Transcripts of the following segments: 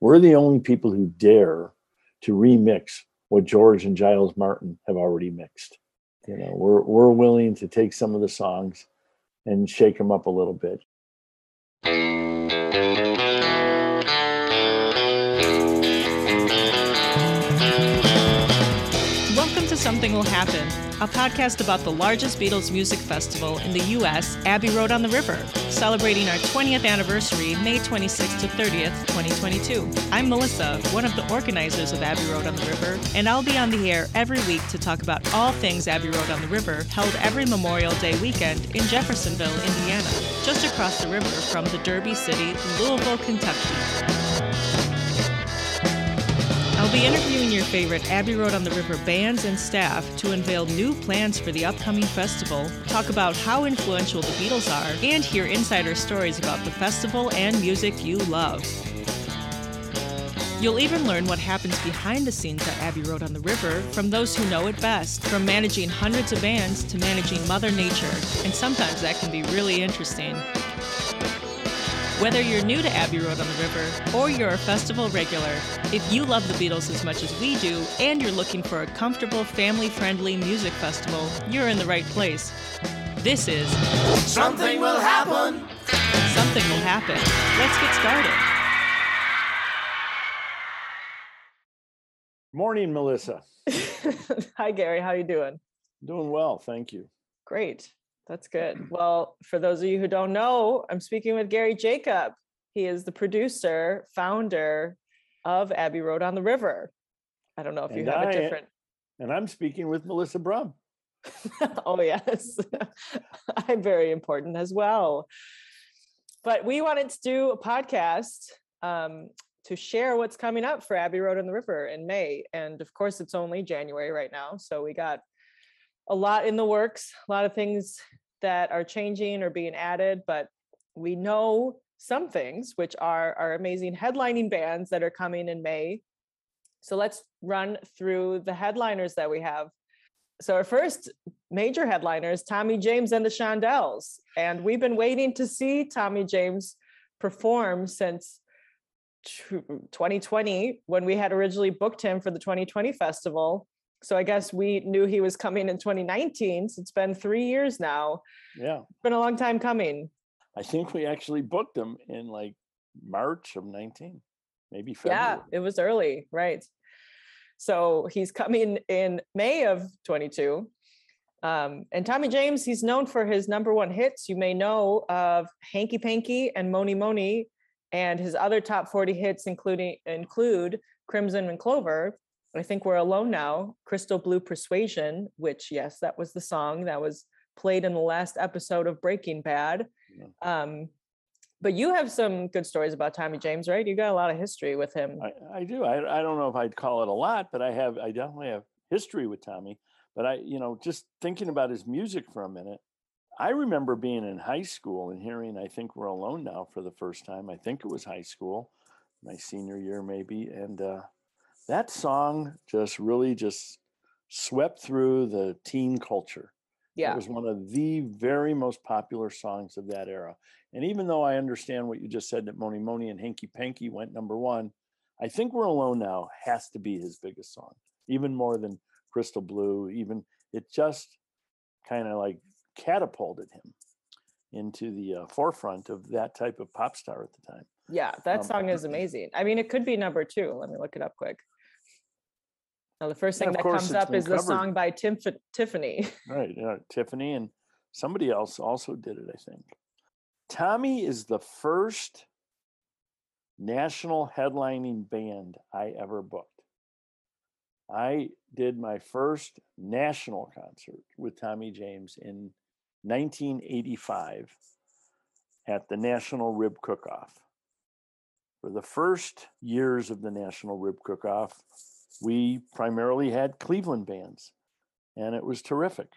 we're the only people who dare to remix what George and Giles Martin have already mixed. You know, we're we're willing to take some of the songs and shake them up a little bit. Welcome to Something Will Happen, a podcast about the largest Beatles music festival in the U.S., Abbey Road on the River, celebrating our 20th anniversary, May 26th to 30th, 2022. I'm Melissa, one of the organizers of Abbey Road on the River, and I'll be on the air every week to talk about all things Abbey Road on the River, held every Memorial Day weekend in Jeffersonville, Indiana, just across the river from the Derby City, Louisville, Kentucky. I'll be interviewing your favorite Abbey Road on the River bands and staff to unveil new plans for the upcoming festival, talk about how influential the Beatles are, and hear insider stories about the festival and music you love. You'll even learn what happens behind the scenes at Abbey Road on the River from those who know it best, from managing hundreds of bands to managing Mother Nature, and sometimes that can be really interesting. Whether you're new to Abbey Road on the River or you're a festival regular, if you love the Beatles as much as we do and you're looking for a comfortable, family friendly music festival, you're in the right place. This is Something will happen. Something Will Happen. Let's get started. Morning, Melissa. Hi, Gary. How you doing? Doing well, thank you. Great. That's good. Well, for those of you who don't know, I'm speaking with Gary Jacob. He is the producer, founder of Abbey Road on the River. I don't know if you And have a I- different. And I'm speaking with Melissa Brum. oh, yes. I'm very important as well. But we wanted to do a podcast um, to share what's coming up for Abbey Road on the River in May. And of course, it's only January right now. So we got a lot in the works, a lot of things that are changing or being added, but we know some things, which are our amazing headlining bands that are coming in May. So let's run through the headliners that we have. So our first major headliner is Tommy James and the Shondells. And we've been waiting to see Tommy James perform since 2020 when we had originally booked him for the 2020 festival. So I guess we knew he was coming in 2019. So it's been three years now. Yeah. It's been a long time coming. I think we actually booked him in like March of 19, maybe February. Yeah, it was early, right? So he's coming in May of 22. Um, and Tommy James, he's known for his number one hits. You may know of Hanky Panky and Mony Mony, and his other top 40 hits, including include Crimson and Clover. I think we're alone now. Crystal Blue Persuasion, which yes, that was the song that was played in the last episode of Breaking Bad. Yeah. Um, but you have some good stories about Tommy James, right? You got a lot of history with him. I, I do. I, I don't know if I'd call it a lot, but I have, I definitely have history with Tommy. But I, you know, just thinking about his music for a minute, I remember being in high school and hearing I Think We're Alone Now for the first time. I think it was high school, my senior year maybe. And uh, that song just really just swept through the teen culture. yeah. It was one of the very most popular songs of that era. And even though I understand what you just said that Mony Mony and Hanky Panky went number one, I think We're Alone Now has to be his biggest song, even more than Crystal Blue. Even it just kind of like catapulted him into the uh, forefront of that type of pop star at the time. Yeah, that Um, song is amazing. I mean, it could be number two. Let me look it up quick. Now, the first thing that comes up is the song by Tim Tiffany. Right. Uh, Tiffany and somebody else also did it, I think. Tommy is the first national headlining band I ever booked. I did my first national concert with Tommy James in 1985 at the National Rib Cook Off. For the first years of the National Rib Cook Off, we primarily had Cleveland bands, and it was terrific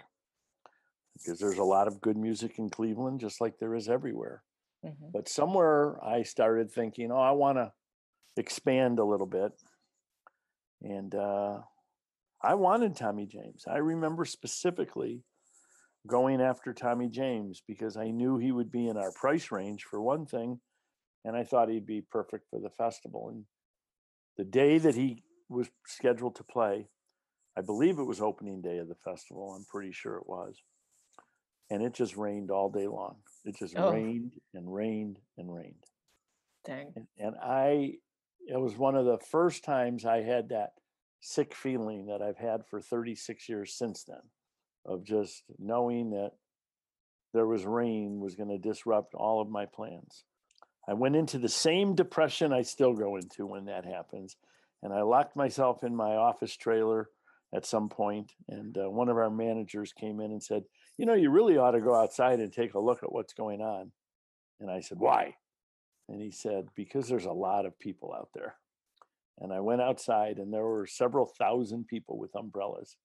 because there's a lot of good music in Cleveland, just like there is everywhere. Mhm. But somewhere I started thinking, oh, I want to expand a little bit. And uh, I wanted Tommy James. I remember specifically going after Tommy James because I knew he would be in our price range for one thing. And I thought he'd be perfect for the festival. And the day that he was scheduled to play, I believe it was opening day of the festival. I'm pretty sure it was. And it just rained all day long. It just Oh. rained and rained and rained. Dang. And, and I, it was one of the first times I had that sick feeling that I've had for 36 years since then of just knowing that there was rain was going to disrupt all of my plans. I went into the same depression I still go into when that happens. And I locked myself in my office trailer at some point, And uh, one of our managers came in and said, You know, you really ought to go outside and take a look at what's going on. And I said, Why? And he said, Because there's a lot of people out there. And I went outside and there were several thousand people with umbrellas.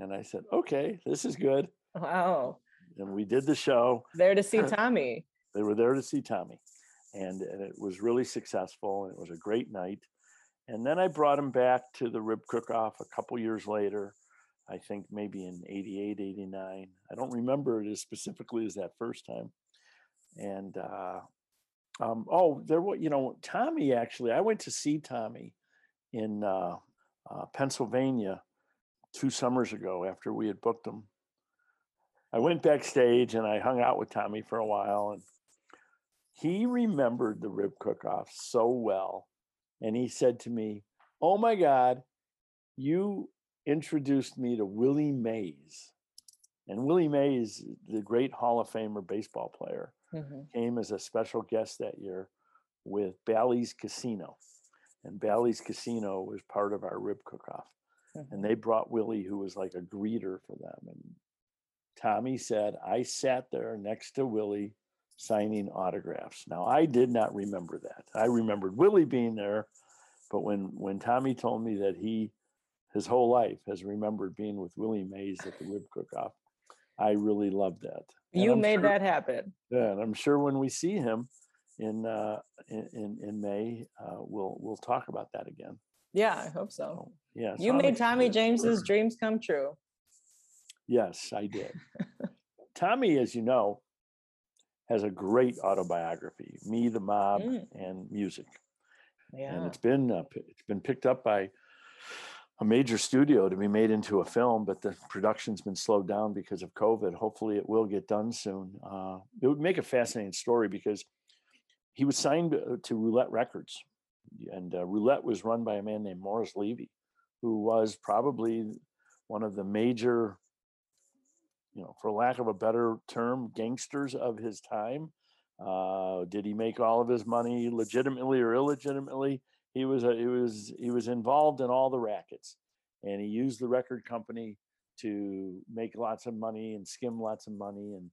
And I said, Okay, this is good. Wow. And we did the show. There to see Tommy. They were there to see Tommy. And, and it was really successful. And it was a great night. And then I brought him back to the rib cook off a couple years later. I think maybe in 88, 89. I don't remember it as specifically as that first time. And uh, um, oh, there was, you know, Tommy actually, I went to see Tommy in uh, uh, Pennsylvania two summers ago after we had booked him. I went backstage and I hung out with Tommy for a while and he remembered the rib cook off so well. And he said to me, Oh my God, you introduced me to Willie Mays. And Willie Mays, the great Hall of Famer baseball player, Mhm. came as a special guest that year with Bally's Casino. And Bally's Casino was part of our rib cook off. Mhm. And they brought Willie, who was like a greeter for them. And Tommy said, I sat there next to Willie signing autographs. Now, I did not remember that. I remembered Willie being there. But when, when Tommy told me that he, his whole life, has remembered being with Willie Mays at the rib cook off, I really loved that. And You I'm made sure- that happen. yeah, and I'm sure when we see him in uh, in in, in May, uh, we'll we'll talk about that again. Yeah, I hope so. So, yeah, so You I'm made Tommy. James's dreams come true. Yes, I did. Tommy, as you know, has a great autobiography, "Me, the Mob, Mm. and Music," and it's been uh, it's been picked up by a major studio to be made into a film, but the production's been slowed down because of COVID. Hopefully, it will get done soon. Uh, it would make a fascinating story because he was signed uh, to Roulette Records, and uh, Roulette was run by a man named Morris Levy, who was probably one of the major, you know, for lack of a better term, gangsters of his time. Uh, did he make all of his money legitimately or illegitimately? He was a, he was he was involved in all the rackets, and he used the record company to make lots of money and skim lots of money and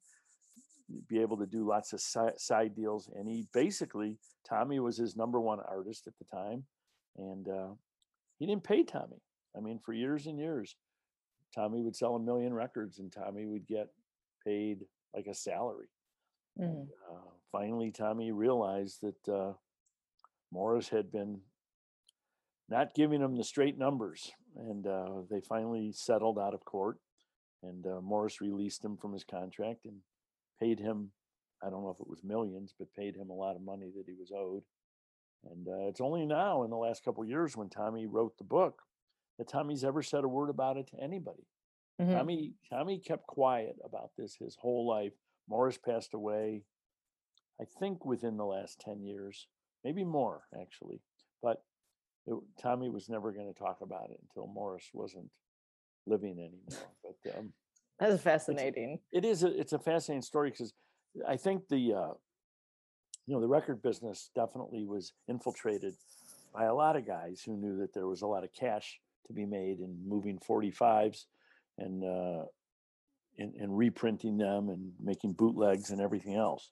be able to do lots of side, side deals. And he basically, Tommy was his number one artist at the time, and uh, he didn't pay Tommy. I mean, for years and years, Tommy would sell a million records, and Tommy would get paid like a salary. Mhm. Uh, finally, Tommy realized that uh, Morris had been not giving him the straight numbers, and uh, they finally settled out of court. And uh, Morris released him from his contract and paid him. I don't know if it was millions, but paid him a lot of money that he was owed. And uh, it's only now, in the last couple of years, when Tommy wrote the book, that Tommy's ever said a word about it to anybody. Mhm. Tommy Tommy kept quiet about this his whole life. Morris passed away, I think within the last 10 years, maybe more actually. But it, Tommy was never going to talk about it until Morris wasn't living anymore. But um, That's fascinating. it is a, it's a fascinating story because I think the uh, you know the record business definitely was infiltrated by a lot of guys who knew that there was a lot of cash to be made in moving 45s and uh, and, and reprinting them and making bootlegs and everything else.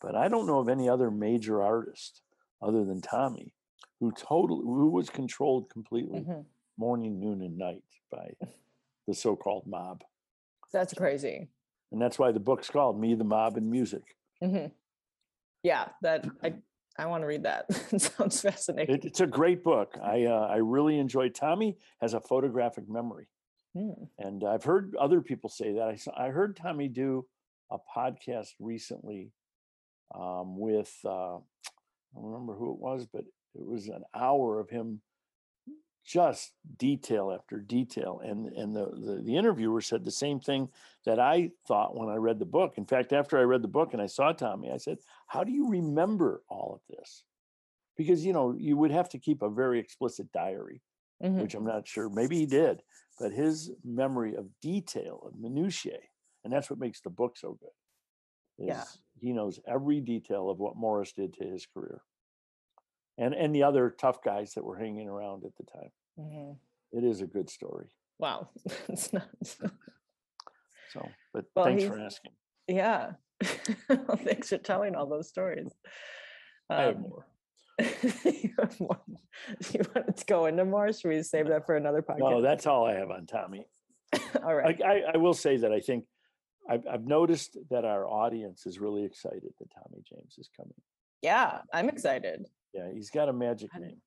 But I don't know of any other major artist other than Tommy who totally who was controlled completely Mhm. morning, noon, and night by the so-called mob. That's crazy. And that's why the book's called Me, the Mob, and Music. Mhm. Yeah, that I I want to read that. it sounds fascinating. It, it's a great book. I uh, I really enjoyed. Tommy has a photographic memory, Mm. and I've heard other people say that. I I heard Tommy do a podcast recently um, with uh, I don't remember who it was, but it was an hour of him just detail after detail and and the, the the interviewer said the same thing that i thought when i read the book in fact after i read the book and i saw tommy i said how do you remember all of this because you know you would have to keep a very explicit diary Mhm. which i'm not sure maybe he did but his memory of detail of minutiae and that's what makes the book so good is Yeah. he knows every detail of what morris did to his career and and the other tough guys that were hanging around at the time Mhm. it is a good story Wow. it's not. so but Well, thanks for asking Yeah. Thanks for telling all those stories. i have Um, more you have more. You wanted to go into more? Should we save that for another podcast? no that's all i have on tommy all right. I, I, I will say that i think I've, I've noticed that our audience is really excited that tommy james is coming yeah, I'm excited. Yeah he's got a magic name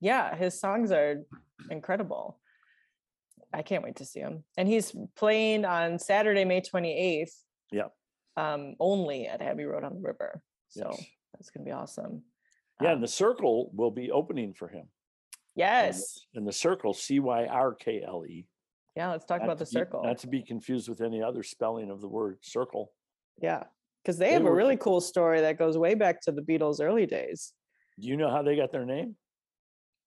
Yeah, his songs are incredible. I can't wait to see him. And he's playing on Saturday, May 28th. Yeah. Um, only at Abbey Road on the River. So Yes. that's gonna be awesome. yeah Um, and the Cyrkle will be opening for him and the- yes. and the Cyrkle c-y-r-k-l-e Yeah, let's talk E, not about the be- circle. not to be confused with any other spelling of the word circle Yeah. Because they They have a really cool story that goes way back to the Beatles' early days. Do you know how they got their name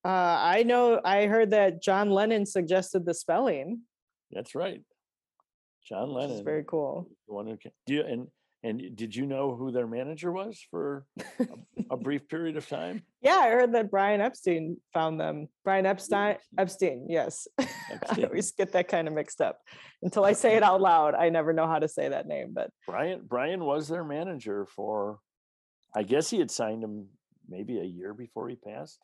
Uh, I know I heard that John Lennon suggested the spelling. that's right john lennon very cool. the one who do you and and did you know who their manager was for a brief period of time Yeah, I heard that Brian Epstein found them. Brian Epstein, Epstein, yes. I always get that kind of mixed up. Until I say it out loud, I never know how to say that name. But brian brian was their manager for i guess he had signed him maybe a year before he passed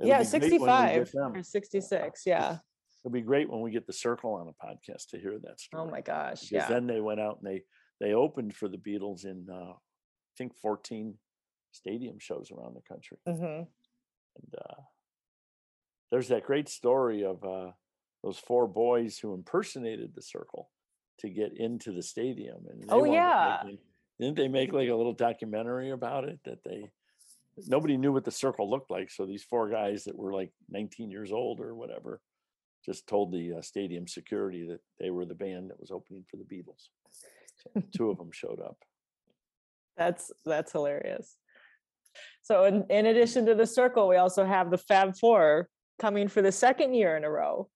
It'll yeah, be great when we get 65 or 66. Yeah. it'll be great when we get the Cyrkle on a podcast to hear that story Oh my gosh. because Yeah. then they went out and they they opened for the beatles in uh i think 14 stadium shows around the country hmm and uh there's that great story of uh those four boys who impersonated the Cyrkle to get into the stadium and Oh, yeah. making- didn't they make like a little documentary about it that they nobody knew what the Cyrkle looked like so these four guys that were like 19 years old or whatever just told the uh, stadium security that they were the band that was opening for the beatles so two of them showed up That's that's hilarious. So in, in addition to the Cyrkle, we also have the Fab Four coming for the second year in a row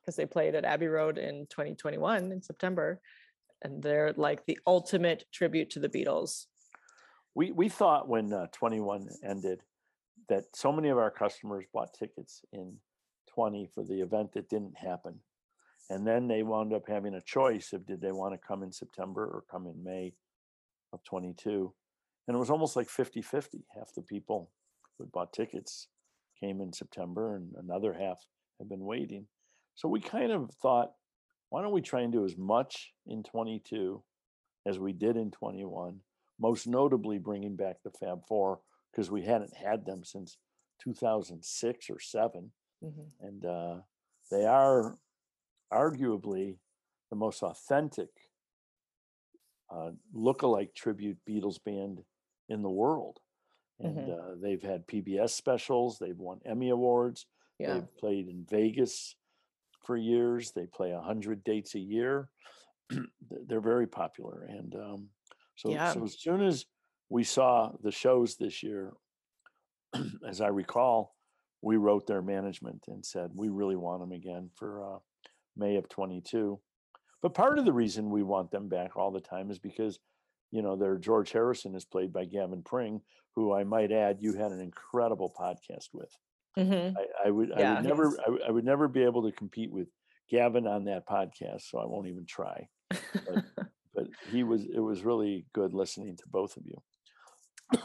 because they played at Abbey Road in 2021 in September. And they're like the ultimate tribute to the Beatles. We we thought when uh, 21 ended that so many of our customers bought tickets in 20 for the event that didn't happen. And then they wound up having a choice of did they want to come in september or come in may of 22 and it was almost like 50 50 half the people who bought tickets came in september and another half had been waiting. So we kind of thought why don't we try and do as much in 22 as we did in 21 most notably bringing back the Fab Four because we hadn't had them since 2006 or seven, Mhm. and uh, they are arguably the most authentic uh, look-alike tribute Beatles band in the world. And Mhm. uh, they've had PBS specials, they've won Emmy awards, Yeah. they've played in Vegas for years. They play a hundred dates a year. They're very popular, and um, so Yeah. so as soon as we saw the shows this year, as I recall, we wrote their management and said we really want them again for uh, May of 22. But part of the reason we want them back all the time is because you know their George Harrison is played by Gavin Pring, who I might add you had an incredible podcast with. Mhm. I, I would I would never I, would- would never be able to compete with Gavin on that podcast, so I won't even try. But he was it was really good listening to both of you.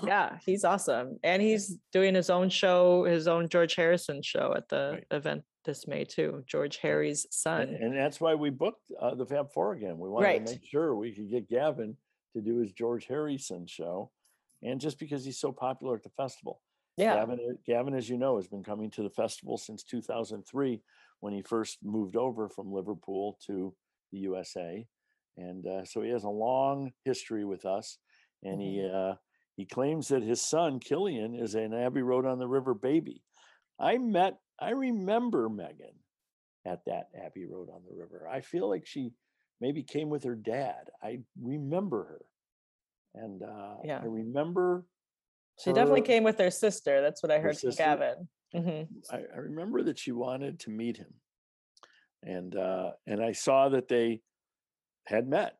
yeah, he's awesome. And he's doing his own show, his own George Harrison show at the Right. event this May too. George Harrison. And, and that's why we booked uh, the Fab Four again. We wanted Right. to make sure we could get Gavin to do his George Harrison show, and just because he's so popular at the festival. yeah. Gavin, uh, Gavin, as you know, has been coming to the festival since 2003 when he first moved over from Liverpool to the USA, and uh, so he has a long history with us. And he Mm-hmm. uh, he claims that his son Killian is an Abbey Road on the River baby. I met, I remember Megan at that Abbey Road on the River. I feel like she maybe came with her dad. I remember her, and uh, Yeah. I remember She definitely came with her sister. That's what I heard from? Gavin. Mhm. I, I remember that she wanted to meet him, and uh, and I saw that they had met,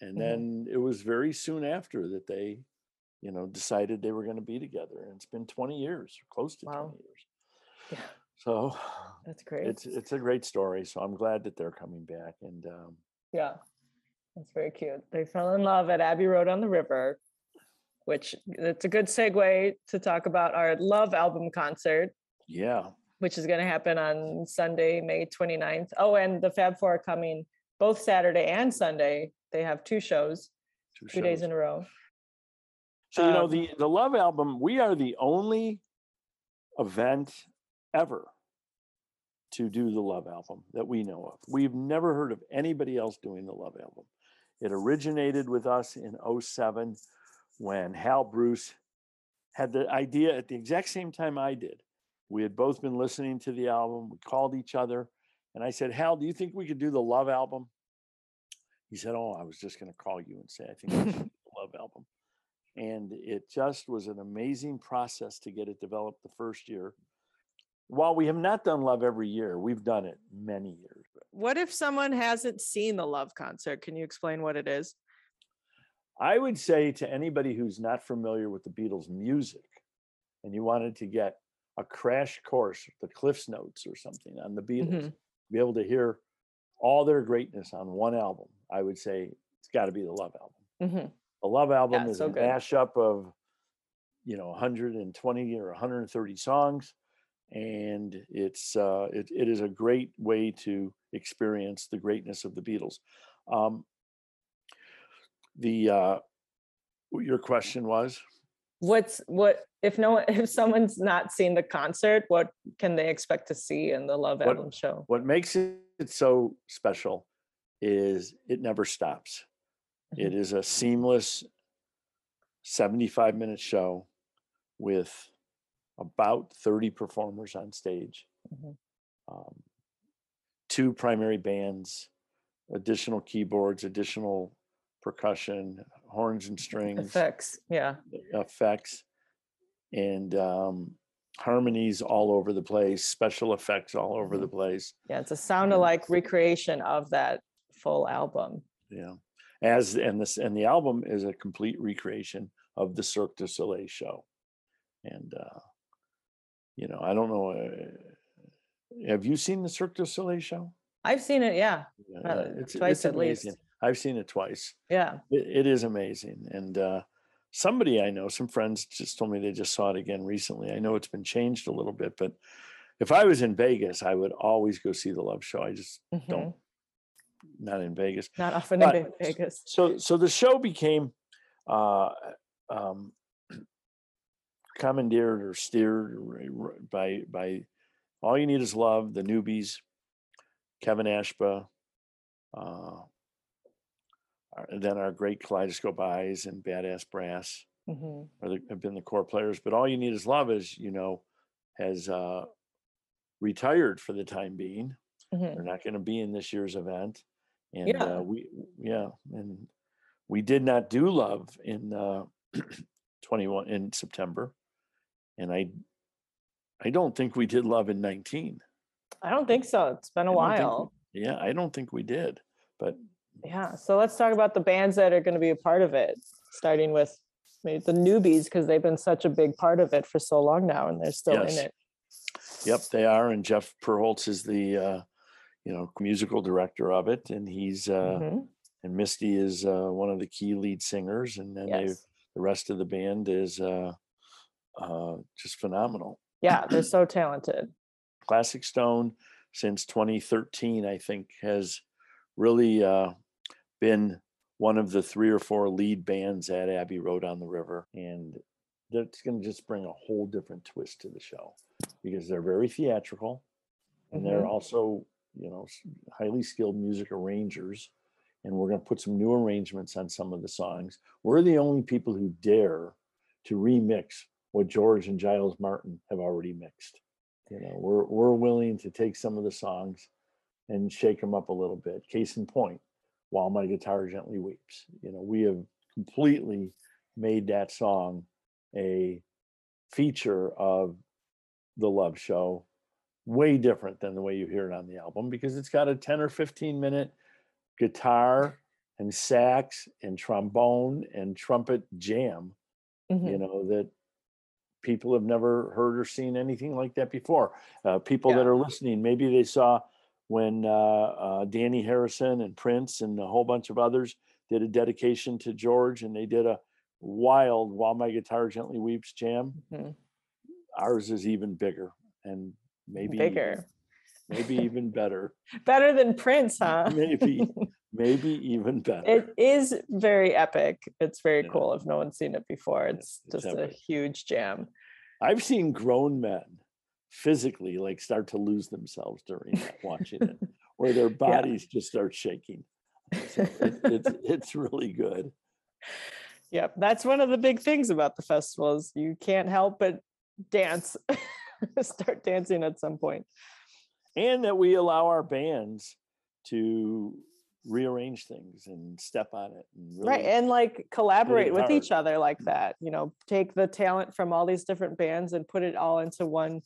and Mhm. then it was very soon after that they, you know, decided they were going to be together, and it's been twenty years, close to Wow. twenty years. Yeah, So that's great. it's it's a great story. So I'm glad that they're coming back, and um, Yeah, that's very cute. They fell in love at Abbey Road on the River, which it's a good segue to talk about our Love album concert, yeah, which is going to happen on Sunday, May 29th. Oh, and the Fab Four are coming both Saturday and Sunday. They have two shows, two two days in a row. So you know Um, the the Love album, we are the only event ever to do the Love album that we know of. We've never heard of anybody else doing the Love album. It originated with us in 07 when Hal Bruce had the idea at the exact same time I did. We had both been listening to the album. We called each other and I said, Hal, do you think we could do the Love album? He said, Oh, I was just going to call you and say, I think we should do the Love album and it just was an amazing process to get it developed the first year. While we have not done love every year, we've done it many years. What if someone hasn't seen the Love concert? Can you explain what it is? I would say to anybody who's not familiar with the Beatles music and you wanted to get a crash course, the Cliffs Notes or something on the Beatles, Mhm. Be able to hear all their greatness on one album, I would say it's got to be the Love album. Mhm. The Love album it's is so a good. mashup of, you know, 120 or 130 songs, and it's uh, it, it is a great way to experience the greatness of the Beatles. Um, the uh, your question was What's what if no if someone's not seen the concert, what can they expect to see in the Love What- album show? what makes it so special is it never stops. It is a seamless 75 minute show with about 30 performers on stage, Mhm. um, two primary bands, additional keyboards, additional percussion, horns and strings, Effects. Yeah. effects, and um, harmonies all over the place, special effects all over the place. Yeah. It's a sound alike recreation of that full album. Yeah. As and this and the album is a complete recreation of the Cirque du Soleil show. And uh you know, I don't know uh, have you seen the Cirque du Soleil show? I've seen it, yeah. Yeah, Uh, it's, twice it's at least. I've seen it twice. Yeah. It, it is amazing. And uh somebody I know, some friends just told me they just saw it again recently. I know it's been changed a little bit, but if I was in Vegas, I would always go see the Love Show. I just Mhm. don't not in Vegas. Not often But- in Vegas. so so the show became uh um commandeered or steered by by all you need is love the newbies kevin ashba uh our- then our great kaleidoscope eyes and badass brass Mhm. are the, have been the core players but all you need is love is you know has uh retired for the time being Mhm. they're not going to be in this year's event and Yeah. uh, we yeah and we did not do love in uh 21 in september and i i don't think we did love in 19 I don't think so. It's been a don't think while. yeah i don't think we did but Yeah. So let's talk about the bands that are going to be a part of it, starting with maybe the newbies, because they've been such a big part of it for so long now and they're still Yes. in it. yep they are and jeff perholtz is the uh you know musical director of it and he's uh Mhm. and misty is uh one of the key lead singers and then Yes. the rest of the band is uh uh just phenomenal Yeah. They're so talented. Classic Stone since 2013, I think, has really uh, been one of the three or four lead bands at Abbey Road on the River. And that's going to just bring a whole different twist to the show because they're very theatrical and they're Mhm. also, you know, highly skilled music arrangers. And we're going to put some new arrangements on some of the songs. We're the only people who dare to remix what George and Giles Martin have already mixed. You know, we're we're willing to take some of the songs and shake them up a little bit. Case in point, while my guitar gently weeps. You know, we have completely made that song a feature of the love show way different than the way you hear it on the album because it's got a 10 or 15 minute guitar and sax and trombone and trumpet jam Mhm. you know that people have never heard or seen anything like that before uh, people that are listening maybe they saw when uh, uh, dhani harrison and prince and a whole bunch of others did a dedication to george and they did a wild while my guitar gently weeps jam Mhm. ours is even bigger and maybe Bigger. maybe even better Better than Prince, huh? maybe maybe even better It is very epic. It's very Yeah. cool if no one's seen it before. It's it's just a huge jam. i've seen grown men physically like start to lose themselves during that watching it where their bodies just start shaking So it, it's it's really good Yep. That's one of the big things about the festival is you can't help but dance. Start dancing at some point. and that we allow our bands to rearrange things and step on it and really, right and like collaborate with each other like mm-hmm. that you know take the talent from all these different bands and put it all into one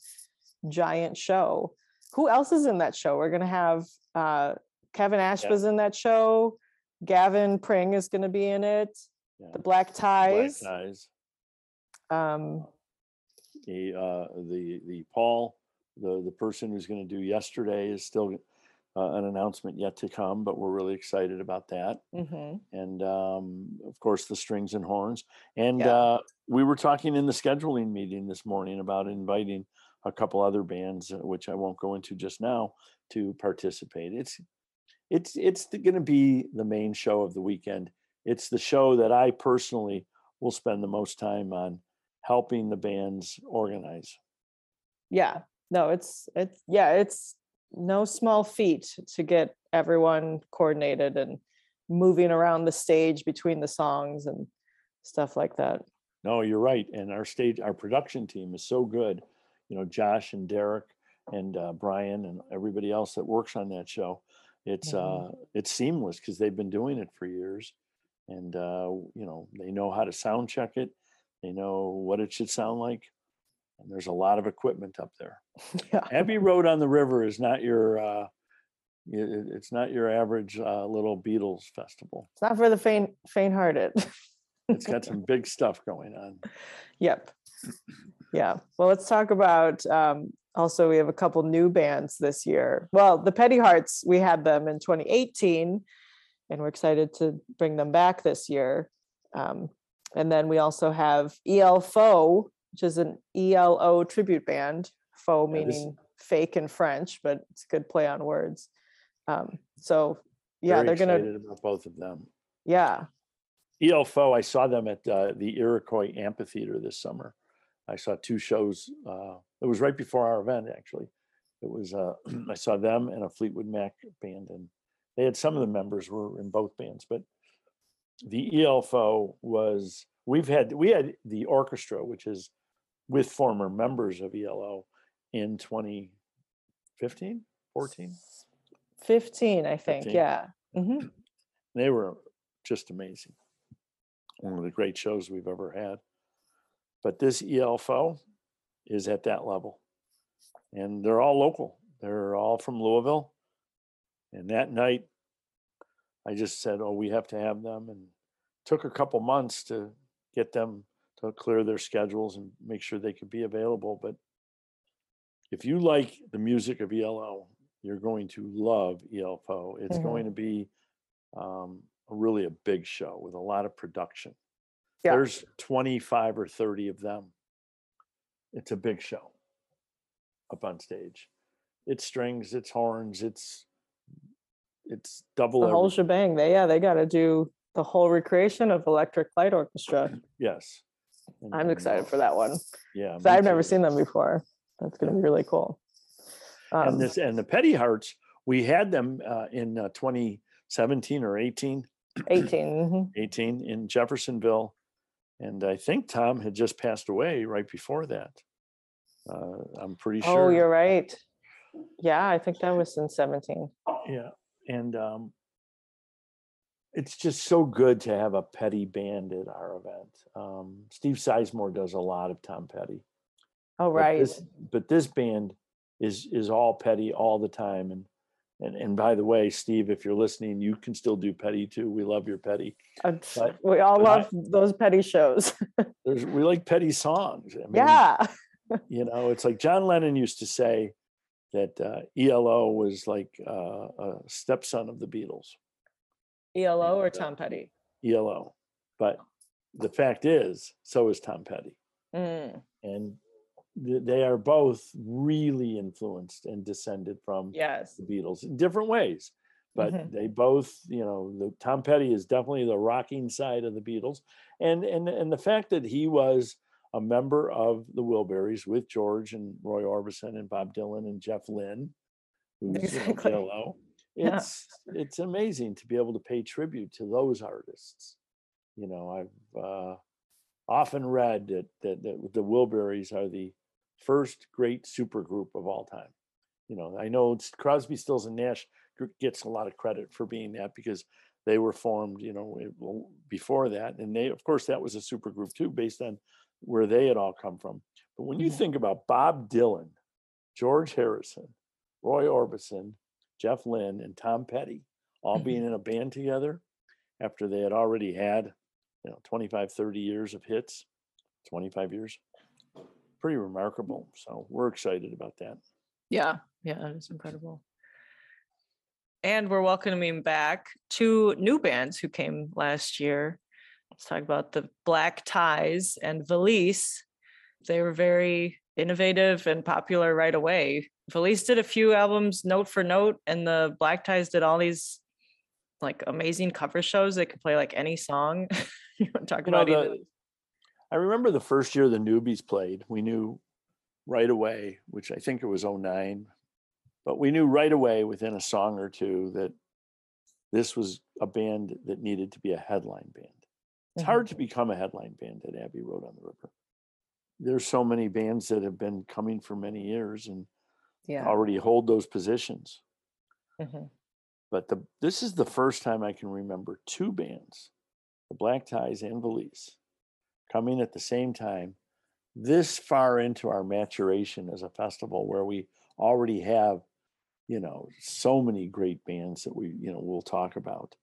giant show. Who else is in that show? We're going to have uh kevin ashba's in that show. Gavin pring is going to be in it. Yeah, the black black ties. Ties. Um the uh the the paul the the person who's going to do yesterday is still uh, an announcement yet to come but we're really excited about that. Mhm. and um, of course the strings and horns. And Yeah. uh, we were talking in the scheduling meeting this morning about inviting a couple other bands, uh, which I won't go into just now, to participate. It's it's it's going to be the main show of the weekend. It's the show that I personally will spend the most time on helping the bands organize. yeah no it's it's yeah it's no small feat to get everyone coordinated and moving around the stage between the songs and stuff like that No, you're right. And our stage, our production team is so good. You know, Josh and Derek and uh, Brian and everybody else that works on that show. It's Mhm. uh, it's seamless because they've been doing it for years, and uh, you know they know how to sound check it. They know what it should sound like, and there's a lot of equipment up there. yeah Abbey Road on the River is not your uh, it's not your average uh, little Beatles festival. It's not for the faint faint-hearted. It's got some big stuff going on. yep. Yeah. Well, let's talk about um, also we have a couple new bands this year. Well, the Petty Hearts, we had them in 2018, and we're excited to bring them back this year. Um, and then we also have EL Faux, which is an ELO tribute band. Faux Yeah, this- meaning fake in French, but it's a good play on words. Um, so yeah, Very they're gonna excited about both of them. yeah ELFO, I saw them at uh, the Iroquois Amphitheater this summer. I saw two shows. Uh, it was right before our event, actually. It was uh, I saw them and a Fleetwood Mac band, and they had some of the members were in both bands. But the ELFO was we've had we had the orchestra, which is with former members of ELO in 2015, 14. 15, I think. 15. Yeah. hmm They were just amazing. One of the great shows we've ever had. But this ELFO is at that level. And they're all local. They're all from Louisville. And that night, I just said, oh, we have to have them. And took a couple months to get them to clear their schedules and make sure they could be available. But if you like the music of ELO, you're going to love ELFO. It's Mhm. going to be um, a really a big show with a lot of production. Yeah. There's 25 or 30 of them. It's a big show up on stage. It's strings, it's horns, it's it's double. The whole everything. shebang. They yeah, they got to do the whole recreation of Electric Light Orchestra. yes. And- I'm excited uh, for that one. Yeah. I've never seen them before. That's going to be really cool. Um, and this and the Petty Hearts, we had them uh, in uh, 2017 or 18, 18. mhm. 18 in Jeffersonville, and I think Tom had just passed away right before that. Uh, I'm pretty sure. Oh, you're right. Yeah, I think that was in 17. Yeah, and um, it's just so good to have a Petty band at our event. Um, Steve Sizemore does a lot of Tom Petty. Oh, but right. This, but this band is is all Petty all the time, and and and by the way, Steve, if you're listening, you can still do Petty too. We love your Petty. But- we all but I- love those petty shows. There's we like Petty songs. I mean, yeah. you know, it's like John Lennon used to say that uh, ELO was like uh, a stepson of the Beatles. ELO or uh, Tom Petty? ELO. But the fact is, so is Tom Petty. Mm, And they are both really influenced and descended from yes. the Beatles in different ways. But Mhm. they both, you know, the, Tom Petty is definitely the rocking side of the Beatles. And, and, and the fact that he was a member of the Wilburys with George and Roy Orbison and Bob Dylan and Jeff Lynne, who's you know, Exactly. ELO. Yeah. It's it's amazing to be able to pay tribute to those artists. You know, I've uh, often read that, that that the Wilburys are the first great supergroup of all time. You know, I know Crosby, Stills, and Nash gets a lot of credit for being that because they were formed, you know, before that, and they, of course, that was a supergroup too, based on where they had all come from. But when you Mhm. think about Bob Dylan, George Harrison, Roy Orbison, Jeff Lynne, and Tom Petty all Mhm. being in a band together after they had already had, you know, 25, 30 years of hits, 25 years, pretty remarkable. So we're excited about that. Yeah, yeah, that is incredible. And we're welcoming back two new bands who came last year. Let's talk about the Black Ties and Valise. They were very innovative and popular right away. Valise did a few albums note for note, and the Black Ties did all these like amazing cover shows. They could play like any song. you want to talk You about either the- I remember the first year the newbies played, we knew right away, which I think it was 09, but we knew right away within a song or two that this was a band that needed to be a headline band. It's Mhm. hard to become a headline band at Abbey Road on the River. There's so many bands that have been coming for many years and Yeah. already hold those positions. Mhm. But the this is the first time I can remember two bands, the Black Ties and Valise, coming at the same time, this far into our maturation as a festival where we already have, you know, so many great bands that we, you know, we'll talk about,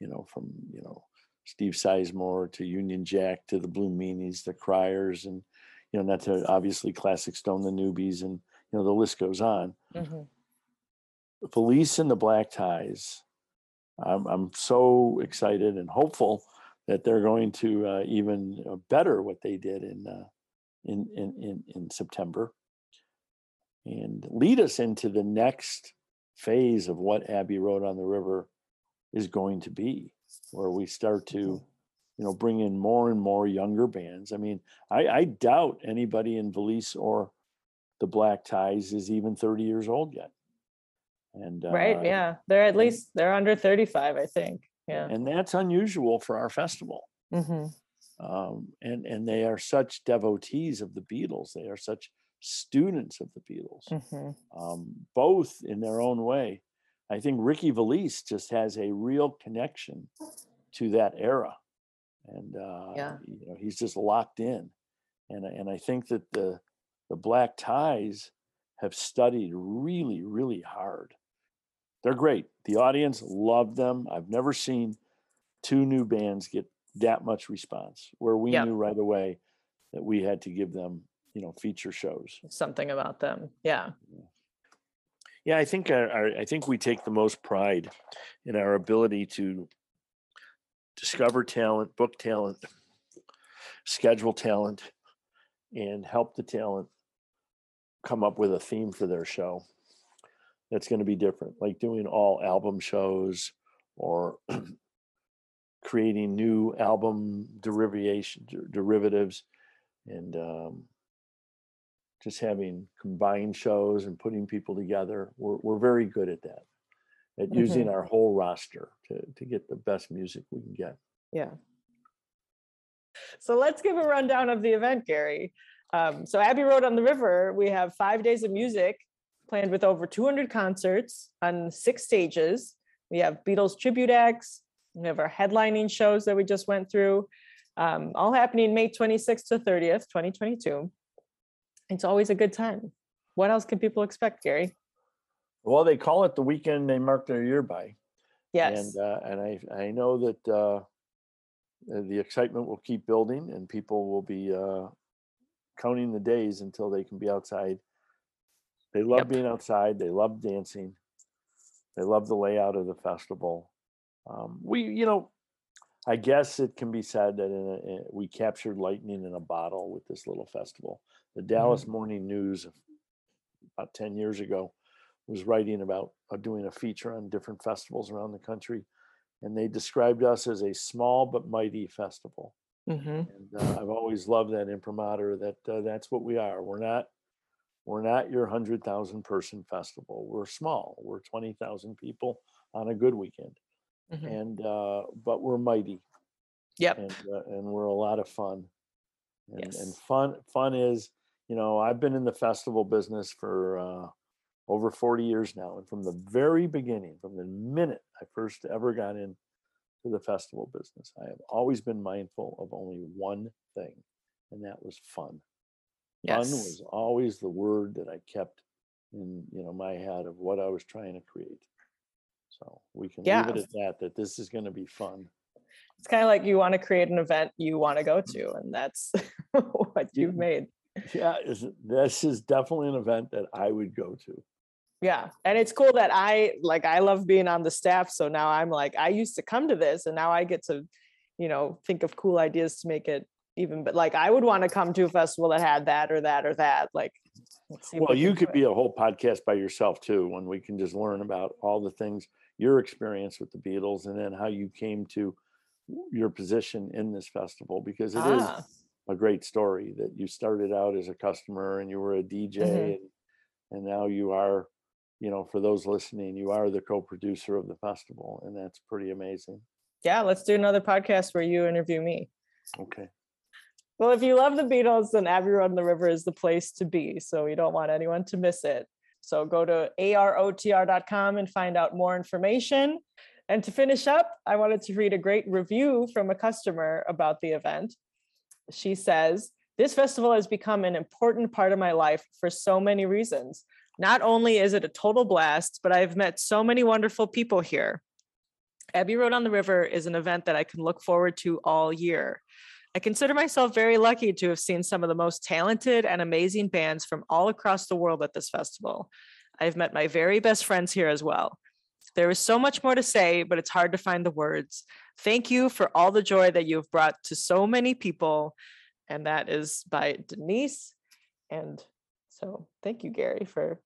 you know, from, you know, Steve Sizemore to Union Jack to the Blue Meanies, the Criers, and, you know, not to obviously Classic Stone, the Newbies, and, you know, the list goes on. Mhm. Valise and the Black Ties. I'm I'm so excited and hopeful that they're going to uh, even uh, better what they did in, uh, in in in in September, and lead us into the next phase of what Abbey Road on the River is going to be, where we start to, you know, bring in more and more younger bands. I mean, I, I doubt anybody in Valise or the Black Ties is even 30 years old yet. And Right. uh, Yeah. They're at least they're under 35, I think. Yeah. and that's unusual for our festival. Mm-hmm. Um, and and they are such devotees of the Beatles. They are such students of the Beatles, mm-hmm. um, both in their own way. I think Ricky Valise just has a real connection to that era, and uh, Yeah. you know he's just locked in. And I- and I think that the the Black Ties have studied really really hard. They're great. The audience loved them. I've never seen two new bands get that much response where we Yeah. knew right away that we had to give them you know feature shows something about them. Yeah. yeah i think our, our, i think we take the most pride in our ability to discover talent book talent schedule talent and help the talent come up with a theme for their show that's going to be different like doing all album shows or creating new album derivation derivatives and um, just having combined shows and putting people together we're, we're very good at that at using our whole roster to, to get the best music we can get Yeah. So let's give a rundown of the event, Gary. Um, so Abbey Road on the River, we have five days of music planned with over 200 concerts on six stages. We have Beatles tribute acts. We have our headlining shows that we just went through, um, all happening May 26th to 30th, 2022. It's always a good time. What else can people expect, Gary? Well, they call it the weekend they mark their year by. Yes. And, uh, and I, I know that, uh, the excitement will keep building and people will be, uh, counting the days until they can be outside. They love Yep. being outside. They love dancing. They love the layout of the festival. Um, we, you know, I guess it can be said that in a, in- we captured lightning in a bottle with this little festival. The Dallas Morning News about 10 years ago was writing about uh, doing a feature on different festivals around the country. And they described us as a small but mighty festival. Mhm. And uh, I've always loved that imprimatur that uh, that's what we are. We're not we're not your 100,000 person festival. We're small. We're 20,000 people on a good weekend. Mhm. And uh, but we're mighty Yep. and uh, and we're a lot of fun. And, and fun fun is, you know, I've been in the festival business for uh, over 40 years now, and from the very beginning, from the minute I first ever got in to the festival business, I have always been mindful of only one thing, and that was fun. Fun was always the word that I kept in, you know, my head of what I was trying to create. So we can Yeah. leave it at that. That this is going to be fun. It's kind of like you want to create an event you want to go to, and that's what You- you've made. Yeah, is this is definitely an event that I would go to. Yeah. And it's cool that I like I love being on the staff. So now I'm like, I used to come to this and now I get to, you know, think of cool ideas to make it even but like I would want to come to a festival that had that or that or that. Like let's see. if Well, we you could be a whole podcast by yourself too, when we can just learn about all the things your experience with the Beatles and then how you came to your position in this festival because it is Ah. a great story that you started out as a customer and you were a DJ Mhm. and, and now you are, you know, for those listening, you are the co-producer of the festival and that's pretty amazing. Yeah, let's do another podcast where you interview me. Okay. Well, if you love the Beatles, then Abbey Road on the River is the place to be. So you don't want anyone to miss it. So go to arotr.com and find out more information. And to finish up, I wanted to read a great review from a customer about the event. She says, This festival has become an important part of my life for so many reasons. Not only is it a total blast, but I've met so many wonderful people here. Abbey Road on the River is an event that I can look forward to all year. I consider myself very lucky to have seen some of the most talented and amazing bands from all across the world at this festival. I've met my very best friends here as well. There is so much more to say, but it's hard to find the words. Thank you for all the joy that you have brought to so many people. And that is by Denise. And so thank you, Gary, for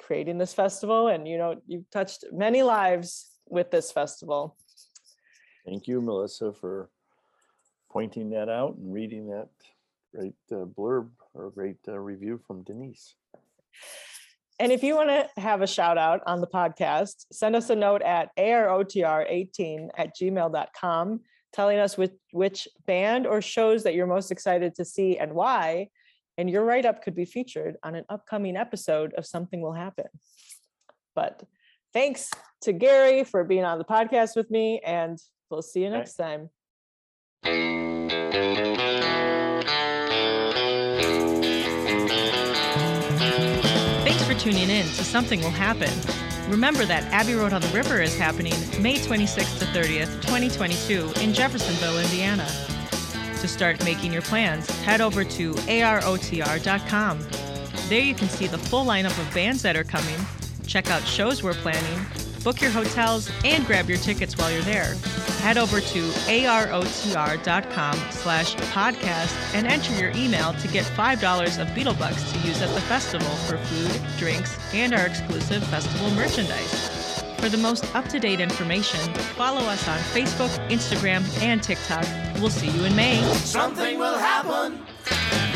creating this festival. And you know, you've touched many lives with this festival. Thank you, Melissa, for pointing that out and reading that great uh, blurb or great uh, review from Denise. And if you want to have a shout out on the podcast, send us a note at arotr18 at gmail.com telling us which, which band or shows that you're most excited to see and why. And your write up could be featured on an upcoming episode of Something Will Happen. But thanks to Gary for being on the podcast with me, and we'll see you next time. Thanks for tuning in to Something Will Happen. Remember that Abbey Road on the River is happening May 26th to 30th, 2022 in Jeffersonville, Indiana. To start making your plans, head over to arotr.com. There you can see the full lineup of bands that are coming, check out shows we're planning, book your hotels, and grab your tickets while you're there. Head over to arotr.com slash podcast and enter your email to get $5 of Beetlebucks to use at the festival for food, drinks, and our exclusive festival merchandise. For the most up-to-date information, follow us on Facebook, Instagram, and TikTok. We'll see you in May. Something will happen.